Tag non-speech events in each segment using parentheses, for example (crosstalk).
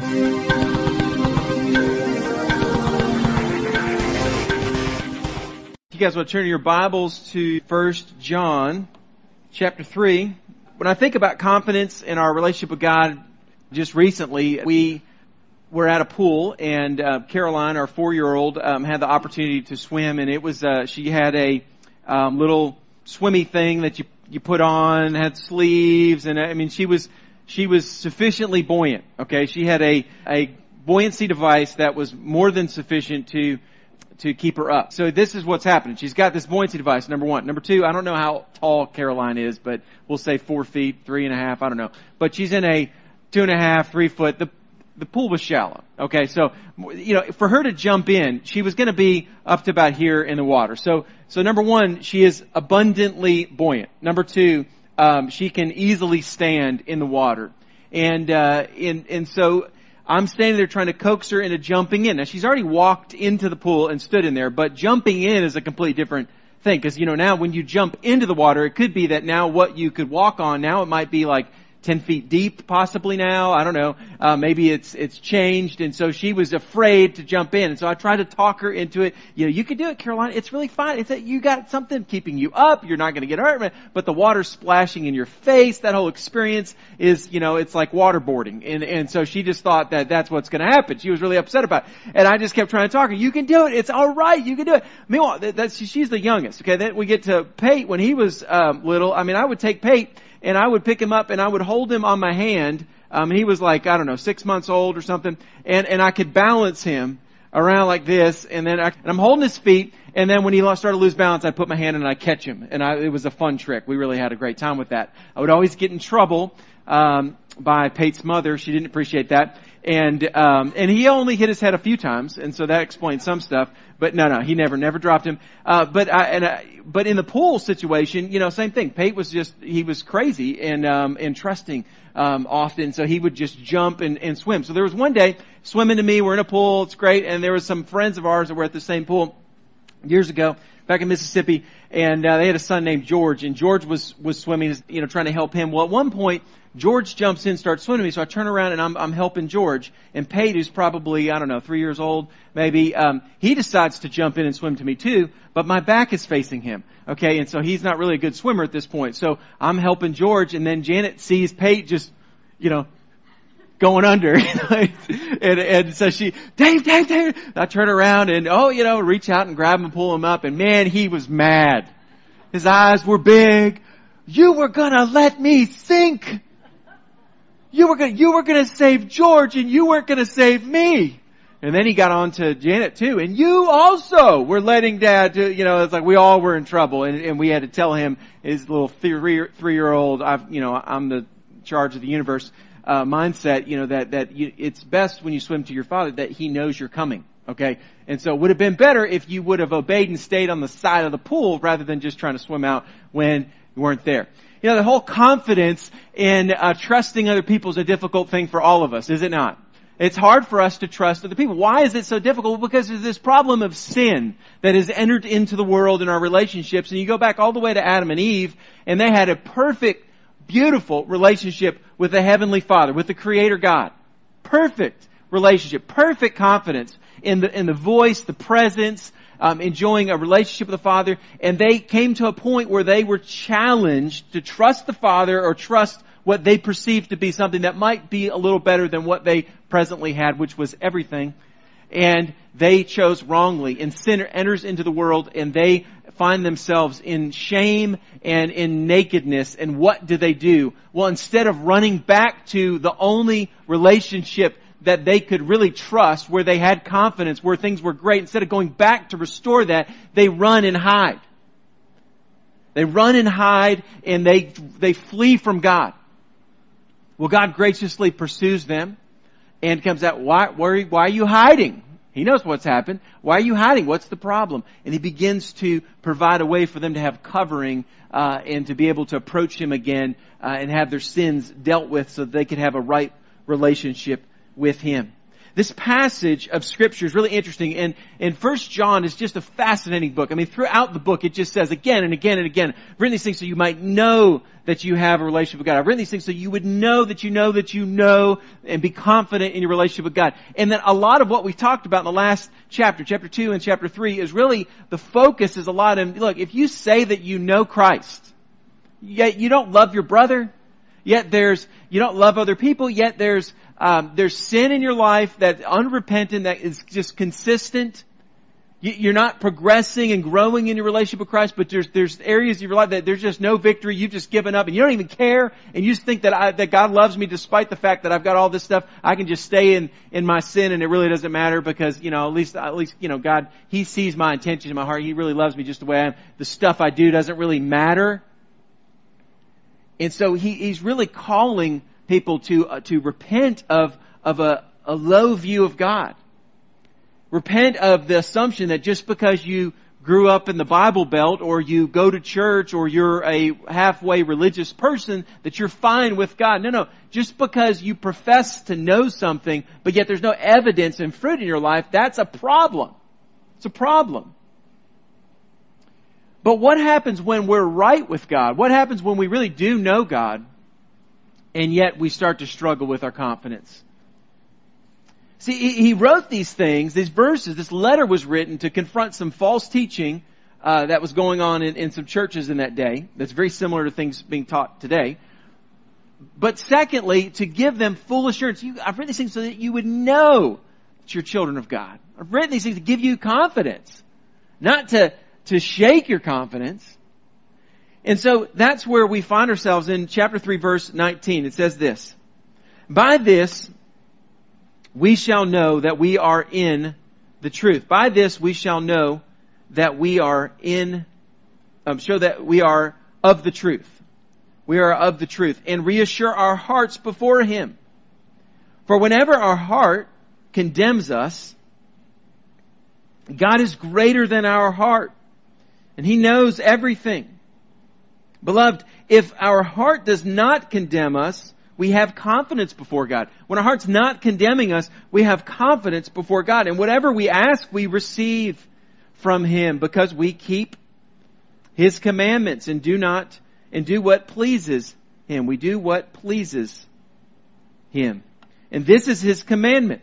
you guys want to turn your Bibles to First John chapter 3. When I think about confidence in our relationship with God, just recently, we were at a pool and uh, Caroline, our four-year-old, um, had the opportunity to swim and it was, uh, she had a um, little swimmy thing that you, you put on, had sleeves and I mean she was, she was sufficiently buoyant, okay? She had a, a buoyancy device that was more than sufficient to to keep her up. So this is what's happening. She's got this buoyancy device, number one. Number two, I don't know how tall Caroline is, but we'll say four feet, three and a half, I don't know. But she's in a two and a half, three foot, the, the pool was shallow. Okay, so, you know, for her to jump in, she was gonna be up to about here in the water. So, so number one, she is abundantly buoyant. Number two, um, she can easily stand in the water. And, uh, and, and so, I'm standing there trying to coax her into jumping in. Now she's already walked into the pool and stood in there, but jumping in is a completely different thing. Cause you know, now when you jump into the water, it could be that now what you could walk on, now it might be like 10 feet deep possibly now. I don't know. Uh, maybe it's, it's changed. And so she was afraid to jump in. And so I tried to talk her into it. You know, you can do it, Caroline. It's really fine. It's that you got something keeping you up. You're not going to get hurt, but the water splashing in your face, that whole experience is, you know, it's like waterboarding. And, and so she just thought that that's what's going to happen. She was really upset about it. And I just kept trying to talk her. You can do it. It's alright. You can do it. Meanwhile, that's, she's the youngest. Okay. Then we get to Pate when he was, um, little. I mean, I would take Pate and I would pick him up and I would hold him on my hand. Um, he was like, I don't know, six months old or something. And, and I could balance him around like this and then I, and I'm holding his feet and then when he started to lose balance, I put my hand in and I catch him. And I, it was a fun trick. We really had a great time with that. I would always get in trouble, um, by Pate's mother. She didn't appreciate that. And, um, and he only hit his head a few times, and so that explains some stuff. But no, no, he never, never dropped him. Uh, but I, and I, but in the pool situation, you know, same thing. Pate was just, he was crazy and, um, and trusting, um, often. So he would just jump and, and swim. So there was one day, swimming to me, we're in a pool, it's great, and there was some friends of ours that were at the same pool years ago, back in Mississippi, and uh, they had a son named George, and George was was swimming, you know, trying to help him. Well, at one point, George jumps in, and starts swimming to me, so I turn around and I'm, I'm helping George. And Pate, who's probably, I don't know, three years old, maybe, um, he decides to jump in and swim to me too, but my back is facing him. Okay, and so he's not really a good swimmer at this point. So I'm helping George, and then Janet sees Pate just, you know, going under. (laughs) and, and so she, Dave, Dave, Dave. I turn around and, oh, you know, reach out and grab him pull him up. And man, he was mad. His eyes were big. You were gonna let me sink. You were gonna, you were gonna save George and you weren't gonna save me. And then he got on to Janet too. And you also were letting dad do, you know, it's like we all were in trouble and, and we had to tell him his little three, three year old, I've, you know, I'm the charge of the universe, uh, mindset, you know, that, that you, it's best when you swim to your father that he knows you're coming. Okay? And so it would have been better if you would have obeyed and stayed on the side of the pool rather than just trying to swim out when you weren't there. You know, the whole confidence in uh, trusting other people is a difficult thing for all of us, is it not? It's hard for us to trust other people. Why is it so difficult? Because there's this problem of sin that has entered into the world in our relationships. And you go back all the way to Adam and Eve, and they had a perfect, beautiful relationship with the Heavenly Father, with the Creator God. Perfect relationship, perfect confidence in the, in the voice, the presence, um, enjoying a relationship with the Father, and they came to a point where they were challenged to trust the Father or trust what they perceived to be something that might be a little better than what they presently had, which was everything. And they chose wrongly, and sin enters into the world, and they find themselves in shame and in nakedness. And what do they do? Well, instead of running back to the only relationship that they could really trust, where they had confidence, where things were great, instead of going back to restore that, they run and hide. They run and hide and they, they flee from God. Well, God graciously pursues them and comes out, why, why, why are you hiding? He knows what's happened. Why are you hiding? What's the problem? And he begins to provide a way for them to have covering uh, and to be able to approach him again uh, and have their sins dealt with so that they could have a right relationship with him. this passage of scripture is really interesting and, and First John is just a fascinating book. I mean, throughout the book it just says again and again and again, I've written these things so you might know that you have a relationship with God. I've written these things so you would know that you know that you know and be confident in your relationship with God. And then a lot of what we talked about in the last chapter, chapter two and chapter three is really, the focus is a lot in, look, if you say that you know Christ, yet you don't love your brother, yet there's, you don't love other people, yet there's um, there's sin in your life that's unrepentant, that is just consistent. You're not progressing and growing in your relationship with Christ, but there's there's areas of your life that there's just no victory. You've just given up, and you don't even care, and you just think that I, that God loves me despite the fact that I've got all this stuff. I can just stay in in my sin, and it really doesn't matter because you know at least at least you know God He sees my intentions in my heart. He really loves me just the way I am. The stuff I do doesn't really matter, and so He He's really calling people to, uh, to repent of, of a, a low view of God. Repent of the assumption that just because you grew up in the Bible Belt or you go to church or you're a halfway religious person that you're fine with God. No, no. Just because you profess to know something, but yet there's no evidence and fruit in your life, that's a problem. It's a problem. But what happens when we're right with God? What happens when we really do know God? And yet we start to struggle with our confidence. See, he wrote these things, these verses, this letter was written to confront some false teaching uh, that was going on in, in some churches in that day. That's very similar to things being taught today. But secondly, to give them full assurance. You, I've written these things so that you would know that you're children of God. I've written these things to give you confidence, not to to shake your confidence. And so that's where we find ourselves in chapter 3 verse 19. It says this, By this we shall know that we are in the truth. By this we shall know that we are in, um, show that we are of the truth. We are of the truth and reassure our hearts before Him. For whenever our heart condemns us, God is greater than our heart and He knows everything. Beloved, if our heart does not condemn us, we have confidence before God. When our heart's not condemning us, we have confidence before God. And whatever we ask, we receive from Him because we keep His commandments and do not, and do what pleases Him. We do what pleases Him. And this is His commandment.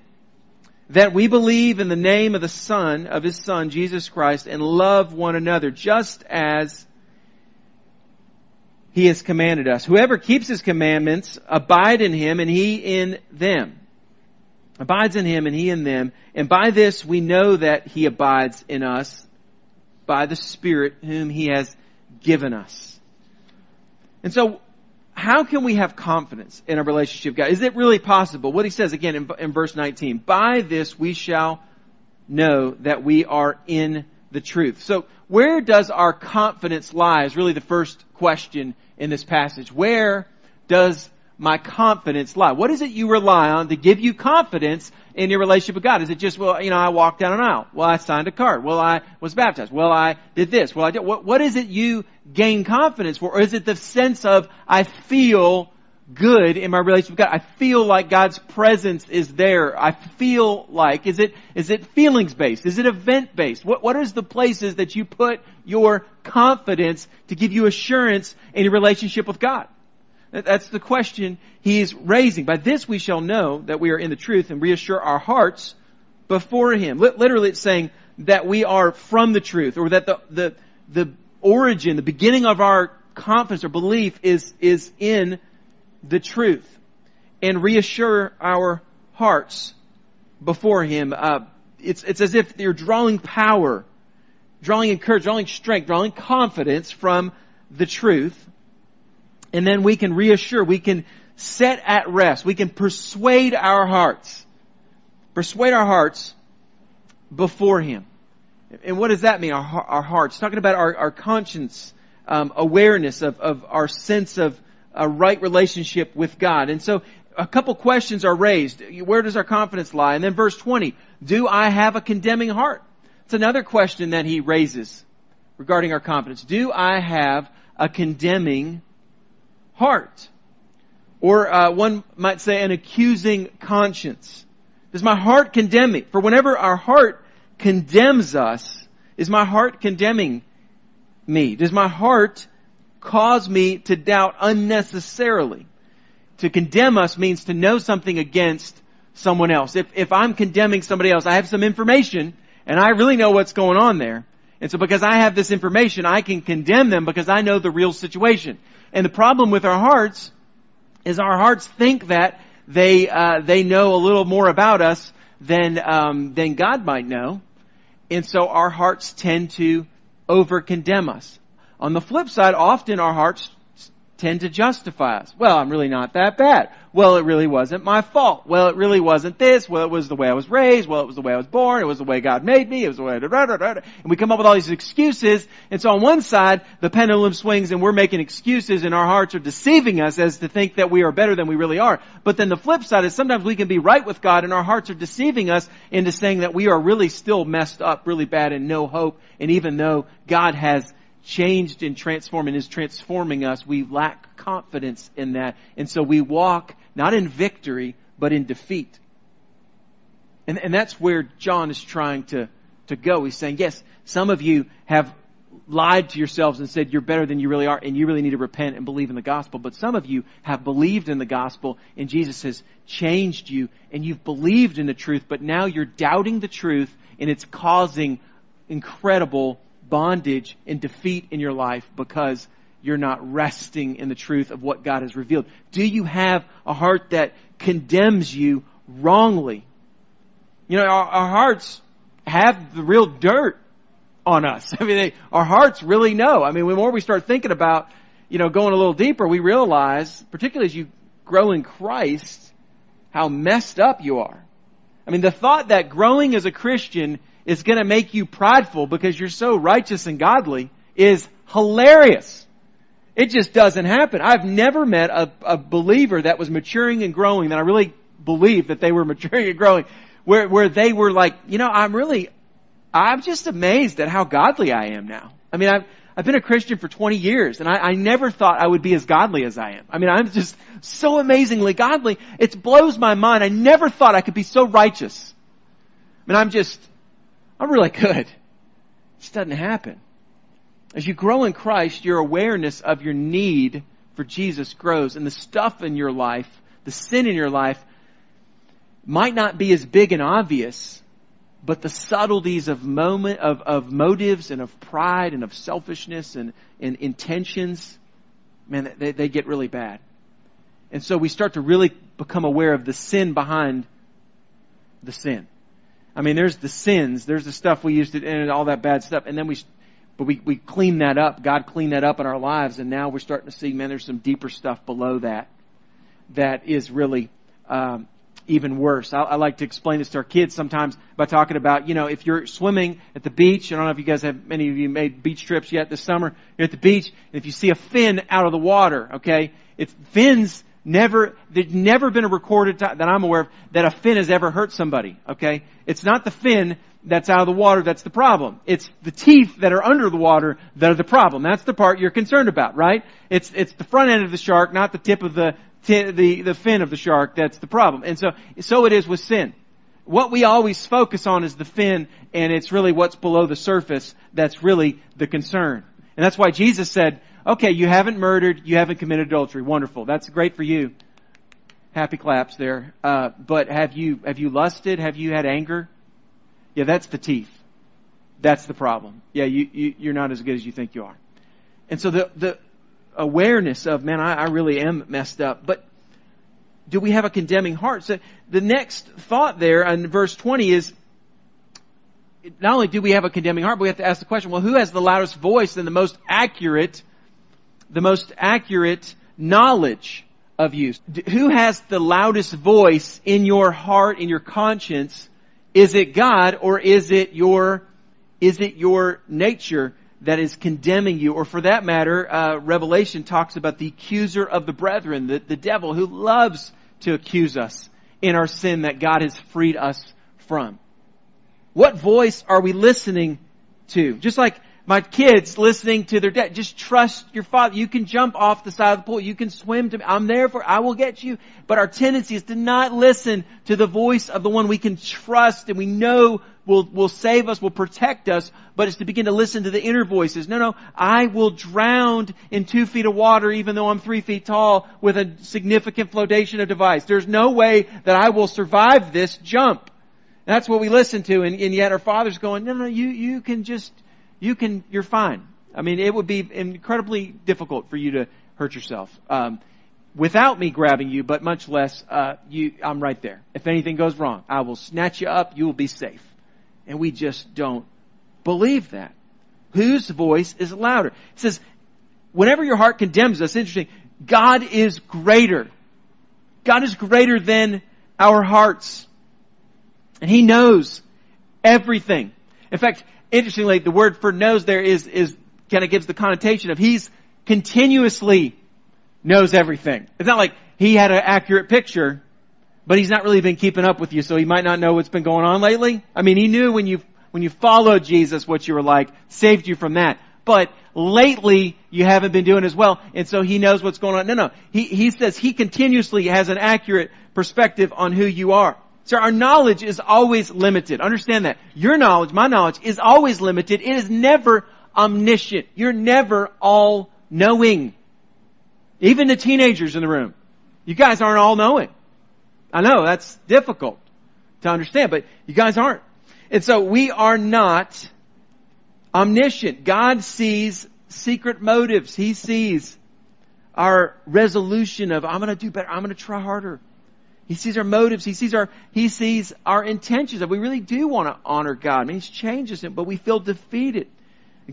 That we believe in the name of the Son, of His Son, Jesus Christ, and love one another just as he has commanded us. Whoever keeps his commandments abide in him and he in them. Abides in him and he in them. And by this we know that he abides in us by the Spirit whom he has given us. And so, how can we have confidence in our relationship with God? Is it really possible? What he says again in, in verse 19, by this we shall know that we are in the truth. So, where does our confidence lie is really the first question in this passage. Where does my confidence lie? What is it you rely on to give you confidence in your relationship with God? Is it just, well, you know, I walked down an aisle. Well, I signed a card. Well, I was baptized. Well, I did this. Well, I did, what, what is it you gain confidence for? Or is it the sense of, I feel good in my relationship with God. I feel like God's presence is there. I feel like, is it, is it feelings based? Is it event based? What, what is the places that you put your confidence to give you assurance in your relationship with God? That's the question he's raising. By this we shall know that we are in the truth and reassure our hearts before him. Literally it's saying that we are from the truth or that the, the, the origin, the beginning of our confidence or belief is, is in the truth and reassure our hearts before Him. Uh, it's, it's as if you're drawing power, drawing encouragement, drawing strength, drawing confidence from the truth. And then we can reassure, we can set at rest, we can persuade our hearts, persuade our hearts before Him. And what does that mean? Our, our hearts. Talking about our, our conscience, um, awareness of, of our sense of a right relationship with God. And so a couple questions are raised. Where does our confidence lie? And then verse 20, do I have a condemning heart? It's another question that he raises regarding our confidence. Do I have a condemning heart? Or uh, one might say an accusing conscience. Does my heart condemn me? For whenever our heart condemns us, is my heart condemning me? Does my heart cause me to doubt unnecessarily? To condemn us means to know something against someone else. If, if I'm condemning somebody else, I have some information and I really know what's going on there. And so because I have this information, I can condemn them because I know the real situation. And the problem with our hearts is our hearts think that they, uh, they know a little more about us than, um, than God might know. And so our hearts tend to over condemn us. On the flip side, often our hearts tend to justify us. Well, I'm really not that bad. Well, it really wasn't my fault. Well, it really wasn't this. Well, it was the way I was raised. Well, it was the way I was born. It was the way God made me. It was the way, da, da, da, da. and we come up with all these excuses. And so on one side, the pendulum swings and we're making excuses and our hearts are deceiving us as to think that we are better than we really are. But then the flip side is sometimes we can be right with God and our hearts are deceiving us into saying that we are really still messed up really bad and no hope. And even though God has changed and transformed and is transforming us, we lack confidence in that. And so we walk not in victory, but in defeat. And, and that's where John is trying to, to go. He's saying, yes, some of you have lied to yourselves and said you're better than you really are and you really need to repent and believe in the gospel. But some of you have believed in the gospel and Jesus has changed you and you've believed in the truth, but now you're doubting the truth and it's causing incredible bondage and defeat in your life because you're not resting in the truth of what God has revealed? Do you have a heart that condemns you wrongly? You know, our, our hearts have the real dirt on us. (laughs) I mean, they, our hearts really know. I mean, the more we start thinking about, you know, going a little deeper, we realize, particularly as you grow in Christ, how messed up you are. I mean, the thought that growing as a Christian is going to make you prideful because you're so righteous and godly is hilarious. It just doesn't happen. I've never met a, a believer that was maturing and growing that I really believe that they were (laughs) maturing and growing where, where they were like, you know, I'm really, I'm just amazed at how godly I am now. I mean, I've, I've been a Christian for 20 years and I, I never thought I would be as godly as I am. I mean, I'm just so amazingly godly. It blows my mind. I never thought I could be so righteous. I mean, I'm just, I'm really good. It just doesn't happen. As you grow in Christ, your awareness of your need for Jesus grows and the stuff in your life, the sin in your life, might not be as big and obvious, but the subtleties of moment, of, of motives and of pride and of selfishness and, and intentions, man, they, they get really bad. And so we start to really become aware of the sin behind the sin. I mean, there's the sins, there's the stuff we used to, and all that bad stuff, and then we but we, we clean that up. God cleaned that up in our lives, and now we're starting to see, man, there's some deeper stuff below that that is really um, even worse. I, I like to explain this to our kids sometimes by talking about, you know, if you're swimming at the beach, I don't know if you guys have, many of you made beach trips yet this summer, you're at the beach, and if you see a fin out of the water, okay, it's fins never, there's never been a recorded time that I'm aware of that a fin has ever hurt somebody, okay? It's not the fin that's out of the water that's the problem. It's the teeth that are under the water that are the problem. That's the part you're concerned about, right? It's, it's the front end of the shark, not the tip of the, the, the fin of the shark that's the problem. And so, so it is with sin. What we always focus on is the fin, and it's really what's below the surface that's really the concern. And that's why Jesus said, okay, you haven't murdered, you haven't committed adultery. Wonderful. That's great for you. Happy claps there. Uh, but have you, have you lusted? Have you had anger? Yeah, that's the teeth. That's the problem. Yeah, you, you, you're not as good as you think you are. And so the, the awareness of, man, I, I really am messed up. But do we have a condemning heart? So the next thought there in verse 20 is, not only do we have a condemning heart, but we have to ask the question, well, who has the loudest voice and the most accurate, the most accurate knowledge of you? Who has the loudest voice in your heart, in your conscience, is it God or is it your, is it your nature that is condemning you? Or for that matter, uh, Revelation talks about the accuser of the brethren, the, the devil who loves to accuse us in our sin that God has freed us from. What voice are we listening to? Just like my kids listening to their dad. Just trust your father. You can jump off the side of the pool. You can swim to me. I'm there for, I will get you. But our tendency is to not listen to the voice of the one we can trust and we know will, will save us, will protect us, but it's to begin to listen to the inner voices. No, no, I will drown in two feet of water even though I'm three feet tall with a significant flotation device. There's no way that I will survive this jump. That's what we listen to and, and yet our father's going, no, no, you, you can just, you can, you're fine. I mean, it would be incredibly difficult for you to hurt yourself. Um, without me grabbing you, but much less, uh, you, I'm right there. If anything goes wrong, I will snatch you up, you will be safe. And we just don't believe that. Whose voice is louder? It says, whenever your heart condemns us, interesting, God is greater. God is greater than our hearts. And He knows everything. In fact, interestingly, the word for knows there is, is kind of gives the connotation of He's continuously knows everything. It's not like He had an accurate picture but he's not really been keeping up with you, so he might not know what's been going on lately. I mean, he knew when you, when you followed Jesus what you were like, saved you from that. But lately, you haven't been doing as well, and so he knows what's going on. No, no. He, he says he continuously has an accurate perspective on who you are. So our knowledge is always limited. Understand that. Your knowledge, my knowledge, is always limited. It is never omniscient. You're never all knowing. Even the teenagers in the room. You guys aren't all knowing. I know that's difficult to understand, but you guys aren't. And so we are not omniscient. God sees secret motives. He sees our resolution of, I'm going to do better. I'm going to try harder. He sees our motives. He sees our, he sees our intentions that we really do want to honor God. I mean, He's changed us, but we feel defeated.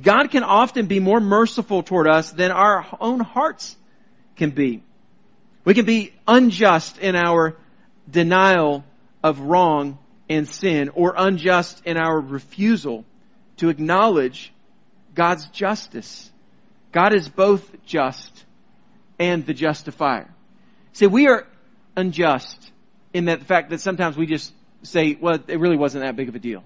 God can often be more merciful toward us than our own hearts can be. We can be unjust in our denial of wrong and sin or unjust in our refusal to acknowledge God's justice. God is both just and the justifier. See, we are unjust in that fact that sometimes we just say, well, it really wasn't that big of a deal.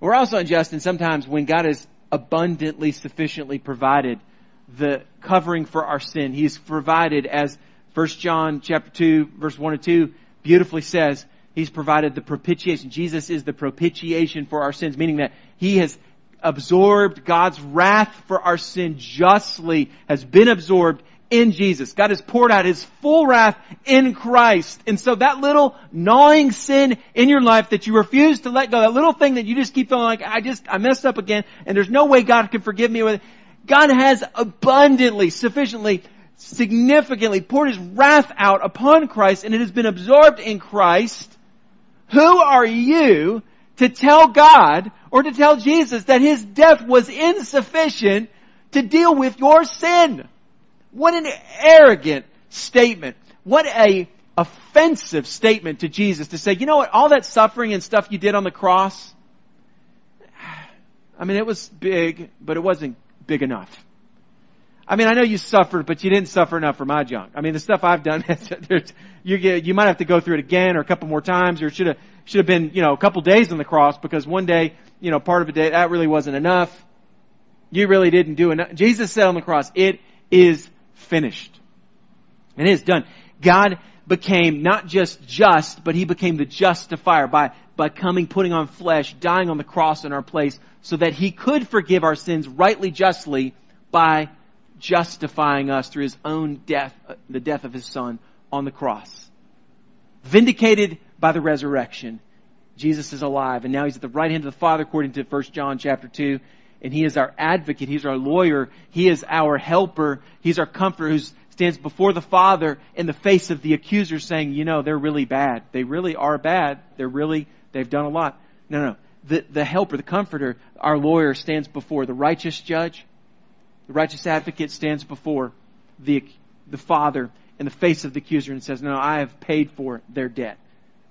We're also unjust in sometimes when God has abundantly, sufficiently provided the covering for our sin. He's provided as 1 John chapter 2 verse 1 and 2 beautifully says he's provided the propitiation. Jesus is the propitiation for our sins, meaning that he has absorbed God's wrath for our sin justly, has been absorbed in Jesus. God has poured out His full wrath in Christ. And so that little gnawing sin in your life that you refuse to let go, that little thing that you just keep feeling like, I just, I messed up again, and there's no way God can forgive me with it. God has abundantly, sufficiently significantly poured his wrath out upon Christ and it has been absorbed in Christ, who are you to tell God or to tell Jesus that his death was insufficient to deal with your sin? What an arrogant statement. What a offensive statement to Jesus to say, you know what, all that suffering and stuff you did on the cross, (sighs) I mean, it was big, but it wasn't big enough. I mean, I know you suffered, but you didn't suffer enough for my junk. I mean, the stuff I've done, (laughs) you you might have to go through it again or a couple more times, or should have should have been, you know, a couple days on the cross because one day, you know, part of a day that really wasn't enough. You really didn't do enough. Jesus said on the cross, "It is finished." It is done. God became not just just, but He became the justifier by by coming, putting on flesh, dying on the cross in our place, so that He could forgive our sins rightly, justly by justifying us through his own death, uh, the death of his son on the cross. Vindicated by the resurrection. Jesus is alive and now he's at the right hand of the Father according to 1 John chapter 2 and he is our advocate, he's our lawyer, he is our helper, he's our comforter who stands before the Father in the face of the accuser saying, you know, they're really bad. They really are bad. They're really, they've done a lot. No, no. The, the helper, the comforter, our lawyer stands before the righteous judge the righteous advocate stands before the, the Father in the face of the accuser and says, No, I have paid for their debt.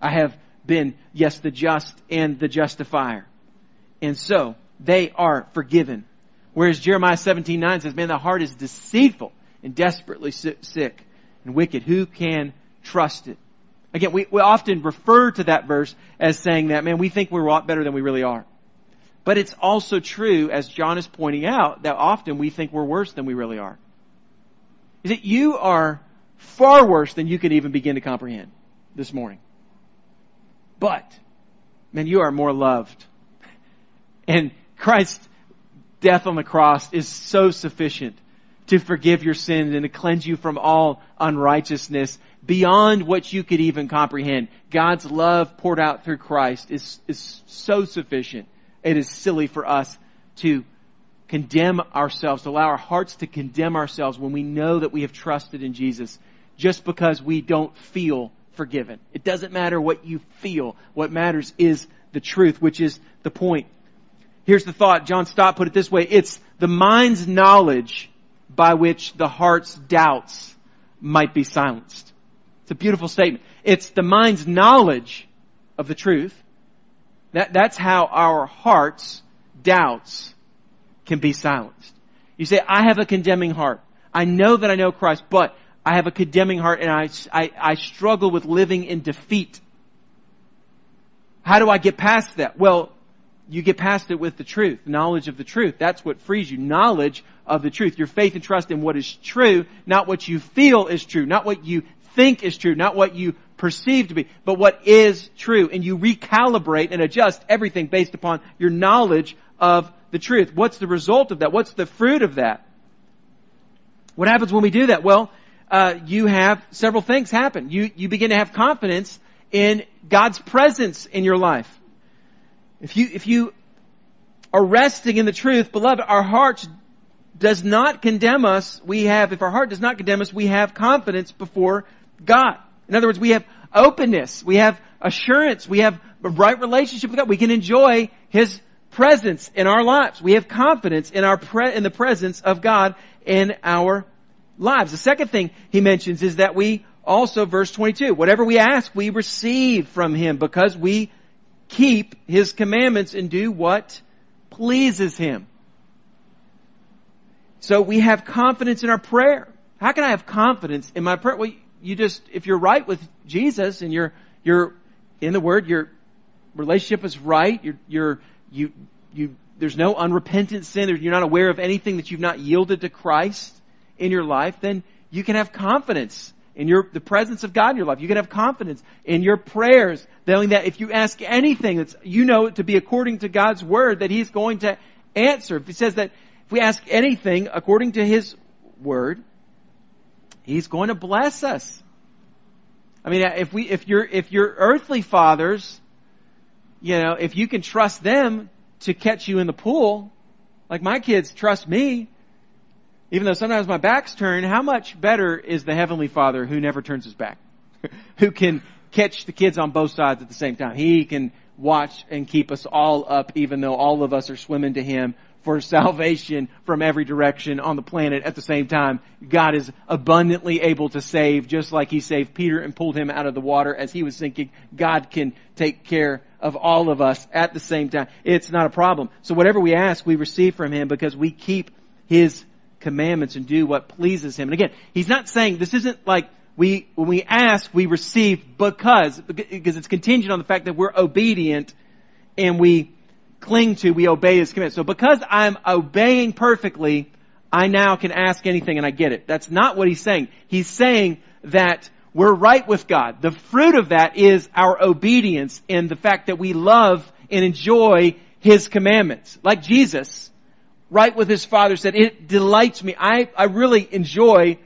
I have been, yes, the just and the justifier. And so they are forgiven. Whereas Jeremiah 17 9 says, Man, the heart is deceitful and desperately sick and wicked. Who can trust it? Again, we, we often refer to that verse as saying that, man, we think we're a lot better than we really are. But it's also true, as John is pointing out, that often we think we're worse than we really are. Is that you are far worse than you can even begin to comprehend this morning. But, man, you are more loved. And Christ's death on the cross is so sufficient to forgive your sins and to cleanse you from all unrighteousness beyond what you could even comprehend. God's love poured out through Christ is, is so sufficient. It is silly for us to condemn ourselves, to allow our hearts to condemn ourselves when we know that we have trusted in Jesus just because we don't feel forgiven. It doesn't matter what you feel. What matters is the truth, which is the point. Here's the thought. John Stott put it this way. It's the mind's knowledge by which the heart's doubts might be silenced. It's a beautiful statement. It's the mind's knowledge of the truth. That, that's how our heart's doubts can be silenced. You say, I have a condemning heart. I know that I know Christ, but I have a condemning heart and I, I, I struggle with living in defeat. How do I get past that? Well, you get past it with the truth, knowledge of the truth. That's what frees you. Knowledge of the truth. Your faith and trust in what is true, not what you feel is true, not what you think is true, not what you perceive to be, but what is true. And you recalibrate and adjust everything based upon your knowledge of the truth. What's the result of that? What's the fruit of that? What happens when we do that? Well, uh, you have several things happen. You, you begin to have confidence in God's presence in your life. If you, if you are resting in the truth, beloved, our hearts does not condemn us. We have, if our heart does not condemn us, we have confidence before God. In other words, we have openness, we have assurance, we have a right relationship with God. We can enjoy His presence in our lives. We have confidence in our pre- in the presence of God in our lives. The second thing he mentions is that we also, verse 22, whatever we ask, we receive from Him because we keep His commandments and do what pleases Him. So we have confidence in our prayer. How can I have confidence in my prayer? Well, you just, if you're right with Jesus and you're, you're in the Word, your relationship is right, you're, you're, you, you, there's no unrepentant sin, you're not aware of anything that you've not yielded to Christ in your life, then you can have confidence in your, the presence of God in your life. You can have confidence in your prayers, knowing that if you ask anything that's, you know to be according to God's Word, that He's going to answer. If He says that if we ask anything according to His Word, He's going to bless us. I mean, if we, if your, if your earthly fathers, you know, if you can trust them to catch you in the pool, like my kids trust me, even though sometimes my back's turned, how much better is the Heavenly Father who never turns his back? (laughs) who can catch the kids on both sides at the same time. He can watch and keep us all up even though all of us are swimming to Him for (laughs) salvation from every direction on the planet at the same time. God is abundantly able to save, just like He saved Peter and pulled him out of the water as he was sinking. God can take care of all of us at the same time. It's not a problem. So whatever we ask, we receive from Him because we keep His commandments and do what pleases Him. And again, He's not saying this isn't like we, when we ask, we receive because, because it's contingent on the fact that we're obedient and we cling to, we obey His command. So because I'm obeying perfectly, I now can ask anything and I get it. That's not what He's saying. He's saying that we're right with God. The fruit of that is our obedience and the fact that we love and enjoy His commandments. Like Jesus, right with His Father said, it delights me. I, I really enjoy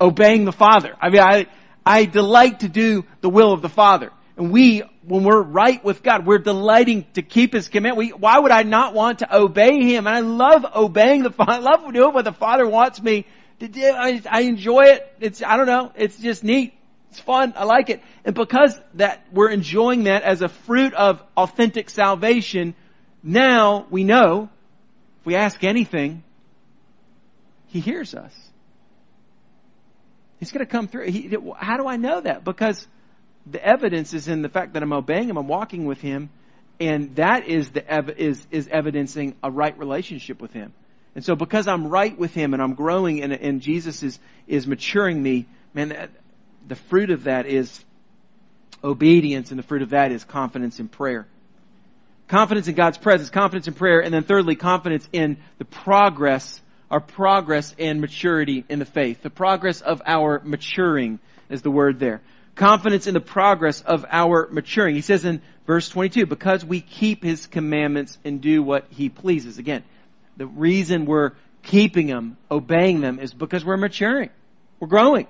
obeying the Father. I mean, I, I delight to do the will of the Father. And we, when we're right with God, we're delighting to keep His command. We, why would I not want to obey Him? And I love obeying the (laughs) Father. I love doing what the Father wants me to do. I, I enjoy it. It's, I don't know, it's just neat. It's fun. I like it. And because that, we're enjoying that as a fruit of authentic salvation, now we know, if we ask anything, He hears us. He's going to come through. He, how do I know that? Because the evidence is in the fact that I'm obeying Him, I'm walking with Him, and that is the is is evidencing a right relationship with Him. And so, because I'm right with Him and I'm growing, and, and Jesus is is maturing me, man, that, the fruit of that is obedience, and the fruit of that is confidence in prayer. Confidence in God's presence, confidence in prayer, and then thirdly, confidence in the progress, our progress and maturity in the faith. The progress of our maturing is the word there. Confidence in the progress of our maturing. He says in verse 22, because we keep His commandments and do what He pleases. Again, the reason we're keeping them, obeying them, is because we're maturing. We're growing.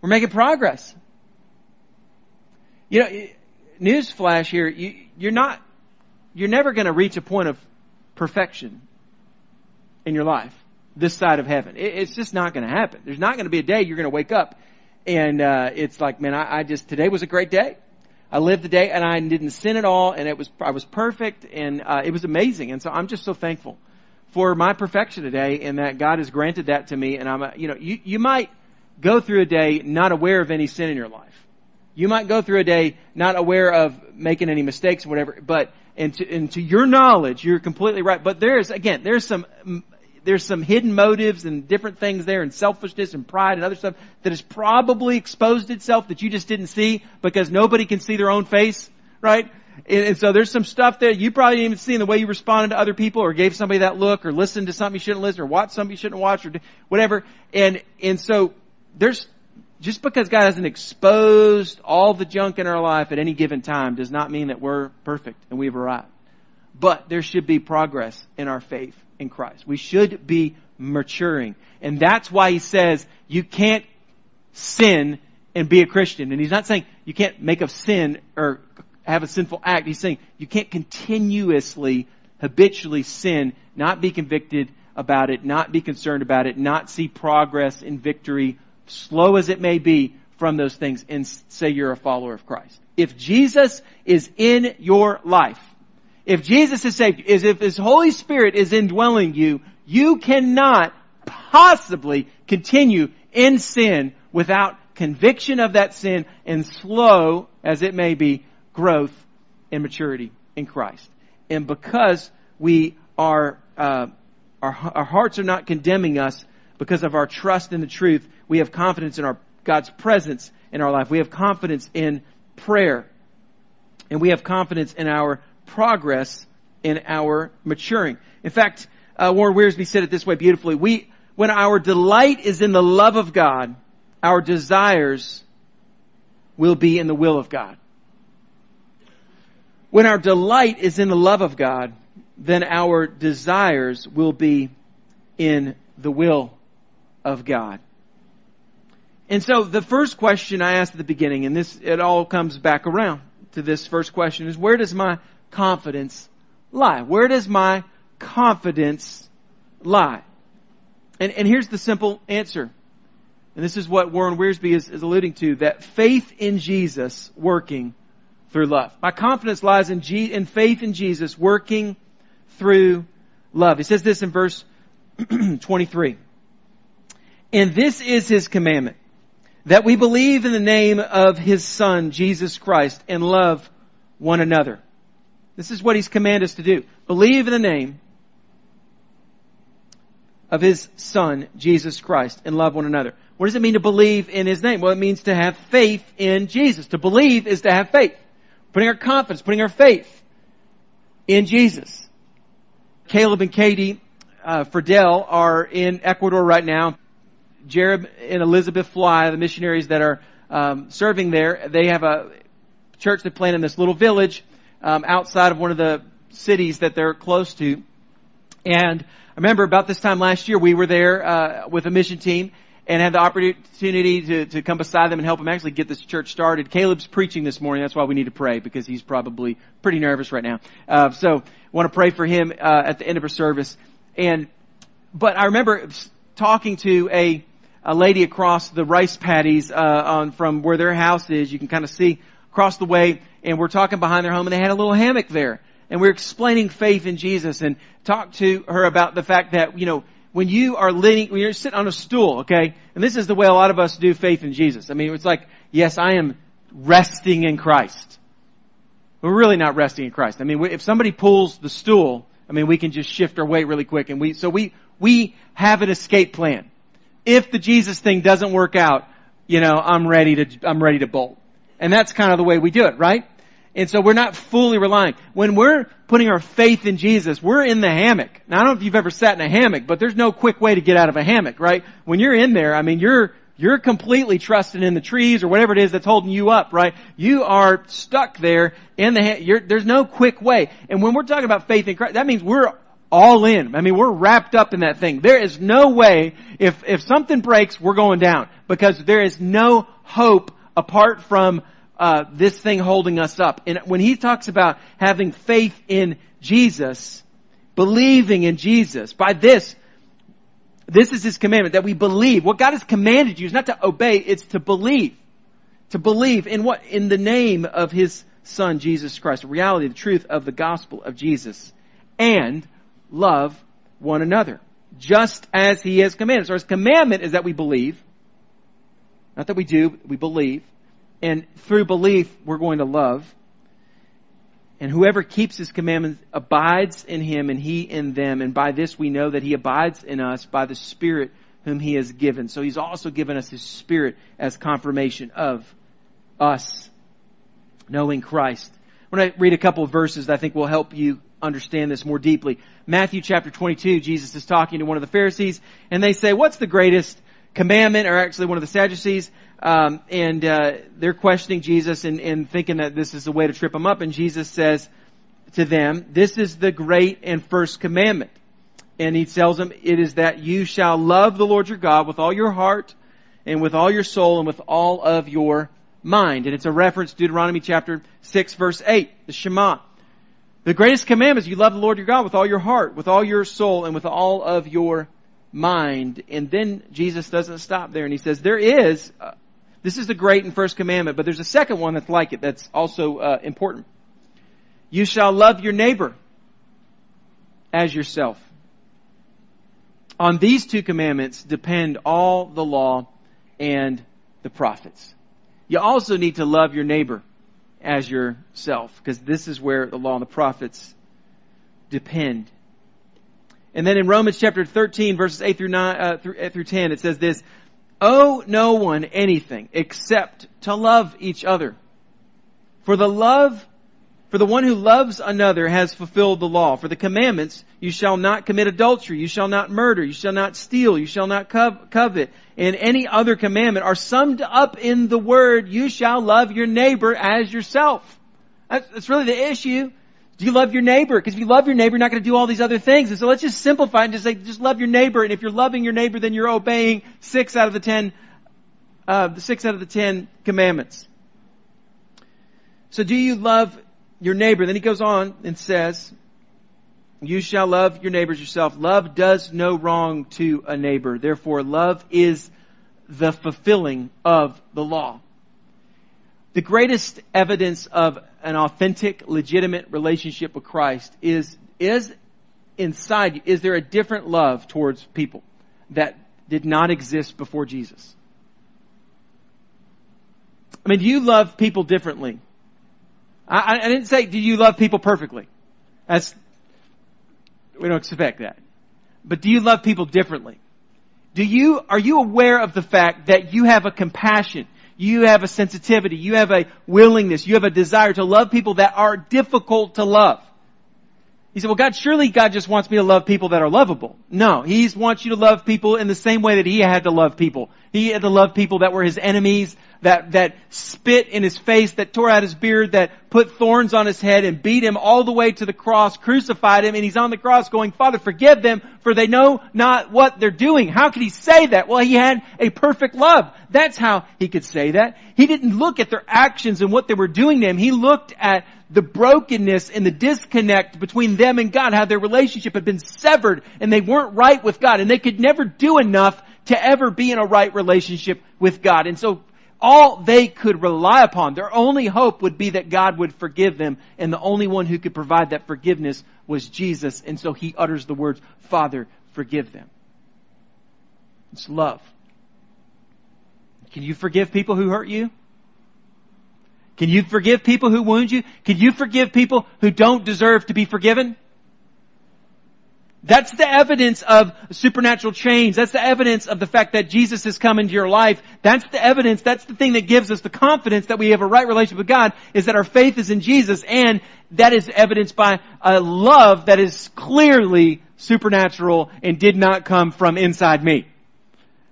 We're making progress. You know, newsflash here, you, you're not, you're never going to reach a point of perfection in your life this side of heaven. It, it's just not going to happen. There's not going to be a day you're going to wake up and uh, it's like, man, I, I just today was a great day. I lived the day and I didn't sin at all, and it was I was perfect, and uh, it was amazing. And so I'm just so thankful for my perfection today, and that God has granted that to me. And I'm, a, you know, you you might go through a day not aware of any sin in your life. You might go through a day not aware of making any mistakes or whatever, but and to, and to your knowledge, you're completely right. But there's, again, there's some, there's some hidden motives and different things there and selfishness and pride and other stuff that has probably exposed itself that you just didn't see because nobody can see their own face, right? And, and, so there's some stuff there you probably didn't even see in the way you responded to other people or gave somebody that look or listened to something you shouldn't listen or watched something you shouldn't watch or whatever. And, and so there's, just because God hasn't exposed all the junk in our life at any given time does not mean that we're perfect and we've arrived. But there should be progress in our faith in Christ. We should be maturing. And that's why he says you can't sin and be a Christian. And he's not saying you can't make a sin or have a sinful act. He's saying you can't continuously, habitually sin, not be convicted about it, not be concerned about it, not see progress in victory, slow as it may be from those things, and say you're a follower of Christ. If Jesus is in your life, if Jesus is saved is if His Holy Spirit is indwelling you, you cannot possibly continue in sin without conviction of that sin and slow, as it may be, growth and maturity in Christ. And because we are, uh, our, our hearts are not condemning us because of our trust in the truth, we have confidence in our God's presence in our life. We have confidence in prayer. And we have confidence in our progress in our maturing. In fact, uh, Warren Wiersbe said it this way beautifully. We, when our delight is in the love of God, our desires will be in the will of God. When our delight is in the love of God, then our desires will be in the will of God. And so the first question I asked at the beginning, and this, it all comes back around to this first question is where does my confidence lie? Where does my confidence lie? And, and here's the simple answer. And this is what Warren Wiersbe is, is alluding to, that faith in Jesus working through love. My confidence lies in, in faith in Jesus working through love. He says this in verse (clears throat) 23. And this is his commandment, that we believe in the name of his son, Jesus Christ, and love one another. This is what he's commanded us to do. Believe in the name of his son, Jesus Christ, and love one another. What does it mean to believe in his name? Well, it means to have faith in Jesus. To believe is to have faith. Putting our confidence, putting our faith in Jesus. Caleb and Katie uh, are in Ecuador right now. Jared and Elizabeth Fly, the missionaries that are um, serving there, they have a church they plant in this little village um, outside of one of the cities that they're close to. And I remember about this time last year, we were there uh, with a mission team and had the opportunity to, to come beside them and help them actually get this church started. Caleb's preaching this morning. That's why we need to pray because he's probably pretty nervous right now. Uh, so want to pray for him uh, at the end of our service. And but I remember talking to a a lady across the rice paddies uh, on from where their house is. You can kind of see across the way, and we're talking behind their home, and they had a little hammock there. And we are explaining faith in Jesus and talked to her about the fact that, you know, when you are leaning, when you're sitting on a stool, okay, and this is the way a lot of us do faith in Jesus. I mean, it's like, yes, I am resting in Christ. We're really not resting in Christ. I mean, if somebody pulls the stool, I mean, we can just shift our weight really quick and we, so we, we have an escape plan. If the Jesus thing doesn't work out, you know, I'm ready to, I'm ready to bolt. And that's kind of the way we do it, right? And so we're not fully relying. When we're putting our faith in Jesus, we're in the hammock. Now I don't know if you've ever sat in a hammock, but there's no quick way to get out of a hammock, right? When you're in there, I mean, you're, you're completely trusting in the trees or whatever it is that's holding you up, right? You are stuck there in the, there's no quick way. And when we're talking about faith in Christ, that means we're all in. I mean, we're wrapped up in that thing. There is no way, if, if something breaks, we're going down. Because there is no hope apart from uh, this thing holding us up. And when he talks about having faith in Jesus, believing in Jesus, by this, this is his commandment that we believe. What God has commanded you is not to obey, it's to believe. To believe in what? In the name of his son, Jesus Christ. The reality, the truth of the gospel of Jesus. And love one another. Just as he has commanded. So his commandment is that we believe. Not that we do, we believe. And through belief, we're going to love. And whoever keeps his commandments abides in him and he in them. And by this we know that he abides in us by the Spirit whom he has given. So he's also given us his Spirit as confirmation of us knowing Christ. I read a couple of verses that I think will help you understand this more deeply. Matthew chapter 22, Jesus is talking to one of the Pharisees and they say, what's the greatest commandment, or actually one of the Sadducees, um, and uh, they're questioning Jesus and, and thinking that this is a way to trip him up. And Jesus says to them, "This is the great and first commandment." And he tells them, "It is that you shall love the Lord your God with all your heart, and with all your soul, and with all of your mind." And it's a reference to Deuteronomy chapter six, verse eight, the Shema. The greatest commandment is you love the Lord your God with all your heart, with all your soul, and with all of your mind. And then Jesus doesn't stop there and he says, there is, uh, this is the great and first commandment, but there's a second one that's like it that's also uh, important. You shall love your neighbor as yourself. On these two commandments depend all the law and the prophets. You also need to love your neighbor as yourself, because this is where the law and the prophets depend. And then in Romans chapter 13 verses 8 through 9, uh, through, 8 through 10, it says this, Owe no one anything except to love each other. For the love, for the one who loves another has fulfilled the law. For the commandments, you shall not commit adultery, you shall not murder, you shall not steal, you shall not covet, and any other commandment are summed up in the word, you shall love your neighbor as yourself. That's really the issue. Do you love your neighbor? Because if you love your neighbor, you're not going to do all these other things. And so let's just simplify and just say, just love your neighbor. And if you're loving your neighbor, then you're obeying six out of the ten, uh, six out of the ten commandments. So do you love your neighbor? Then he goes on and says, you shall love your neighbors yourself. Love does no wrong to a neighbor. Therefore, love is the fulfilling of the law. The greatest evidence of an authentic, legitimate relationship with Christ is, is inside you. Is there a different love towards people that did not exist before Jesus? I mean, do you love people differently? I, I didn't say, do you love people perfectly? That's, we don't expect that. But do you love people differently? Do you, are you aware of the fact that you have a compassion you have a sensitivity. You have a willingness. You have a desire to love people that are difficult to love. He said, well, God, surely God just wants me to love people that are lovable. No, He wants you to love people in the same way that He had to love people. He had to love people that were His enemies, that, that spit in his face, that tore out his beard, that put thorns on his head and beat him all the way to the cross, crucified him, and he's on the cross going, Father, forgive them, for they know not what they're doing. How could he say that? Well, he had a perfect love. That's how he could say that. He didn't look at their actions and what they were doing to him. He looked at the brokenness and the disconnect between them and God, how their relationship had been severed and they weren't right with God and they could never do enough to ever be in a right relationship with God. And so all they could rely upon. Their only hope would be that God would forgive them, and the only one who could provide that forgiveness was Jesus, and so he utters the words, Father, forgive them. It's love. Can you forgive people who hurt you? Can you forgive people who wound you? Can you forgive people who don't deserve to be forgiven? That's the evidence of supernatural change. That's the evidence of the fact that Jesus has come into your life. That's the evidence, that's the thing that gives us the confidence that we have a right relationship with God, is that our faith is in Jesus, and that is evidenced by a love that is clearly supernatural and did not come from inside me.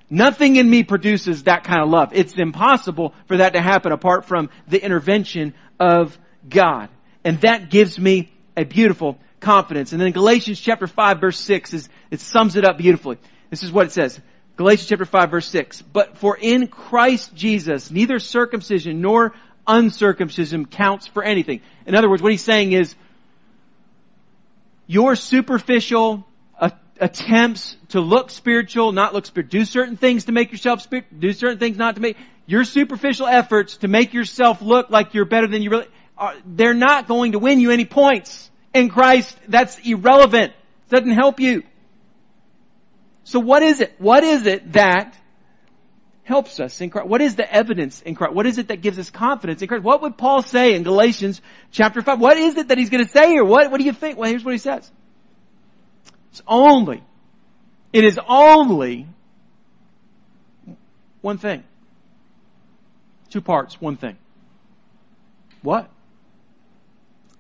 Nothing in me produces that kind of love. It's impossible for that to happen apart from the intervention of God. And that gives me a beautiful confidence. And then Galatians chapter 5 verse 6 is, it sums it up beautifully. This is what it says. Galatians chapter 5 verse 6. But for in Christ Jesus, neither circumcision nor uncircumcision counts for anything. In other words, what he's saying is, your superficial attempts to look spiritual, not look spiritual, do certain things to make yourself spiritual, do certain things not to make, your superficial efforts to make yourself look like you're better than you really are, they're not going to win you any points in Christ, that's irrelevant. Doesn't help you. So what is it? What is it that helps us in Christ? What is the evidence in Christ? What is it that gives us confidence in Christ? What would Paul say in Galatians chapter 5? What is it that he's going to say here? What, what do you think? Well, here's what he says. It's only, it is only one thing. Two parts, one thing. What?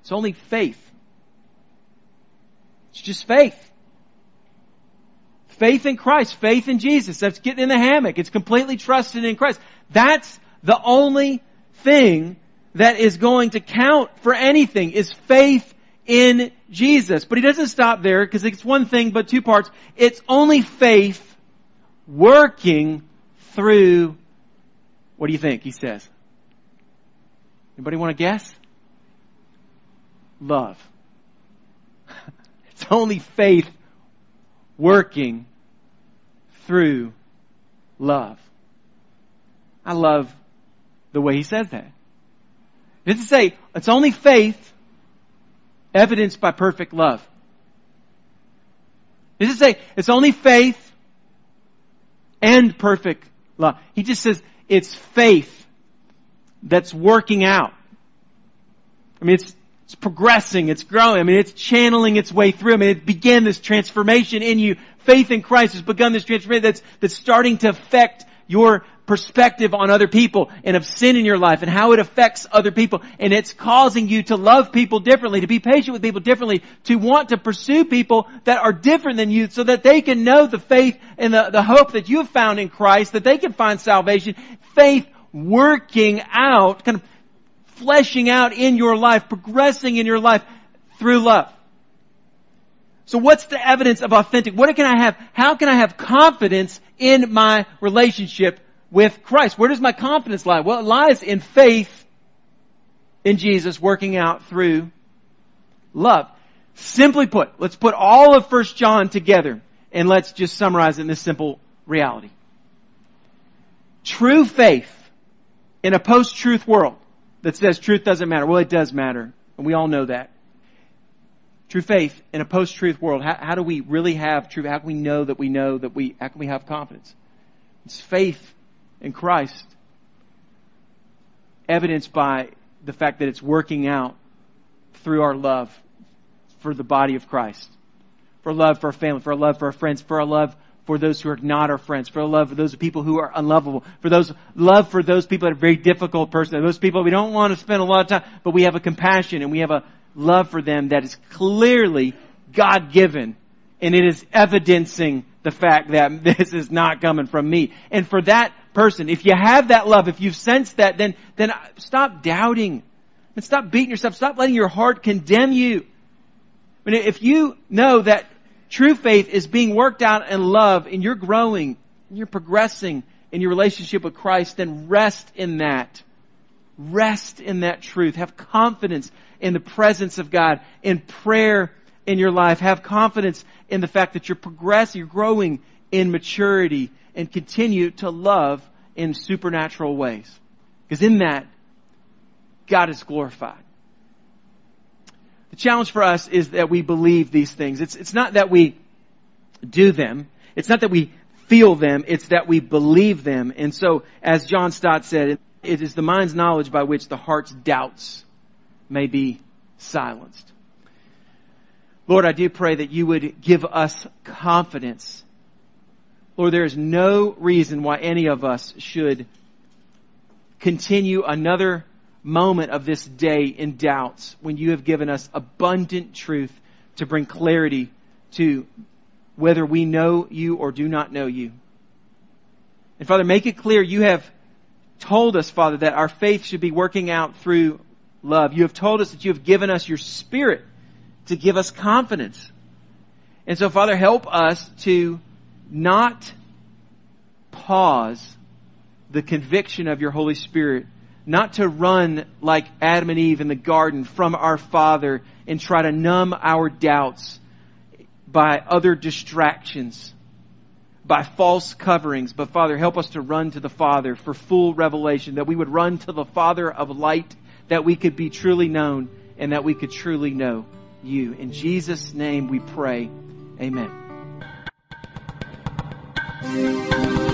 It's only faith it's just faith. Faith in Christ, faith in Jesus. That's getting in the hammock. It's completely trusted in Christ. That's the only thing that is going to count for anything is faith in Jesus. But he doesn't stop there because it's one thing but two parts. It's only faith working through, what do you think he says? Anybody want to guess? Love. (laughs) It's only faith working through love. I love the way he says that. It doesn't say it's only faith evidenced by perfect love. It doesn't say it's only faith and perfect love. He just says it's faith that's working out. I mean, it's it's progressing, it's growing. I mean, it's channeling its way through. I mean, it began this transformation in you. Faith in Christ has begun this transformation that's, that's starting to affect your perspective on other people and of sin in your life and how it affects other people. And it's causing you to love people differently, to be patient with people differently, to want to pursue people that are different than you so that they can know the faith and the, the hope that you have found in Christ, that they can find salvation. Faith working out, kind of fleshing out in your life, progressing in your life through love. So what's the evidence of authentic? What can I have? How can I have confidence in my relationship with Christ? Where does my confidence lie? Well, it lies in faith in Jesus working out through love. Simply put, let's put all of 1 John together and let's just summarize in this simple reality. True faith in a post-truth world that says truth doesn't matter. Well, it does matter. And we all know that. True faith in a post-truth world, how, how do we really have truth? How can we know that we know that we, how can we have confidence? It's faith in Christ, evidenced by the fact that it's working out through our love for the body of Christ, for love for our family, for our love for our friends, for our love for those who are not our friends, for love for those people who are unlovable, for those love for those people that are very difficult person, those people we don't want to spend a lot of time, but we have a compassion and we have a love for them that is clearly God given, and it is evidencing the fact that (laughs) this is not coming from me. And for that person, if you have that love, if you've sensed that, then then stop doubting and stop beating yourself. Stop letting your heart condemn you. I mean, if you know that True faith is being worked out in love and you're growing, and you're progressing in your relationship with Christ, then rest in that. Rest in that truth. Have confidence in the presence of God, in prayer in your life. Have confidence in the fact that you're progressing, you're growing in maturity and continue to love in supernatural ways. Because in that, God is glorified. The challenge for us is that we believe these things. It's, it's not that we do them. It's not that we feel them. It's that we believe them. And so, as John Stott said, it is the mind's knowledge by which the heart's doubts may be silenced. Lord, I do pray that you would give us confidence. Lord, there is no reason why any of us should continue another moment of this day in doubts when you have given us abundant truth to bring clarity to whether we know you or do not know you. And Father, make it clear you have told us, Father, that our faith should be working out through love. You have told us that you have given us your spirit to give us confidence. And so, Father, help us to not pause the conviction of your Holy Spirit, not to run like Adam and Eve in the garden from our Father and try to numb our doubts by other distractions, by false coverings. But Father, help us to run to the Father for full revelation, that we would run to the Father of light, that we could be truly known and that we could truly know you. In Jesus' name we pray. Amen. Thank you.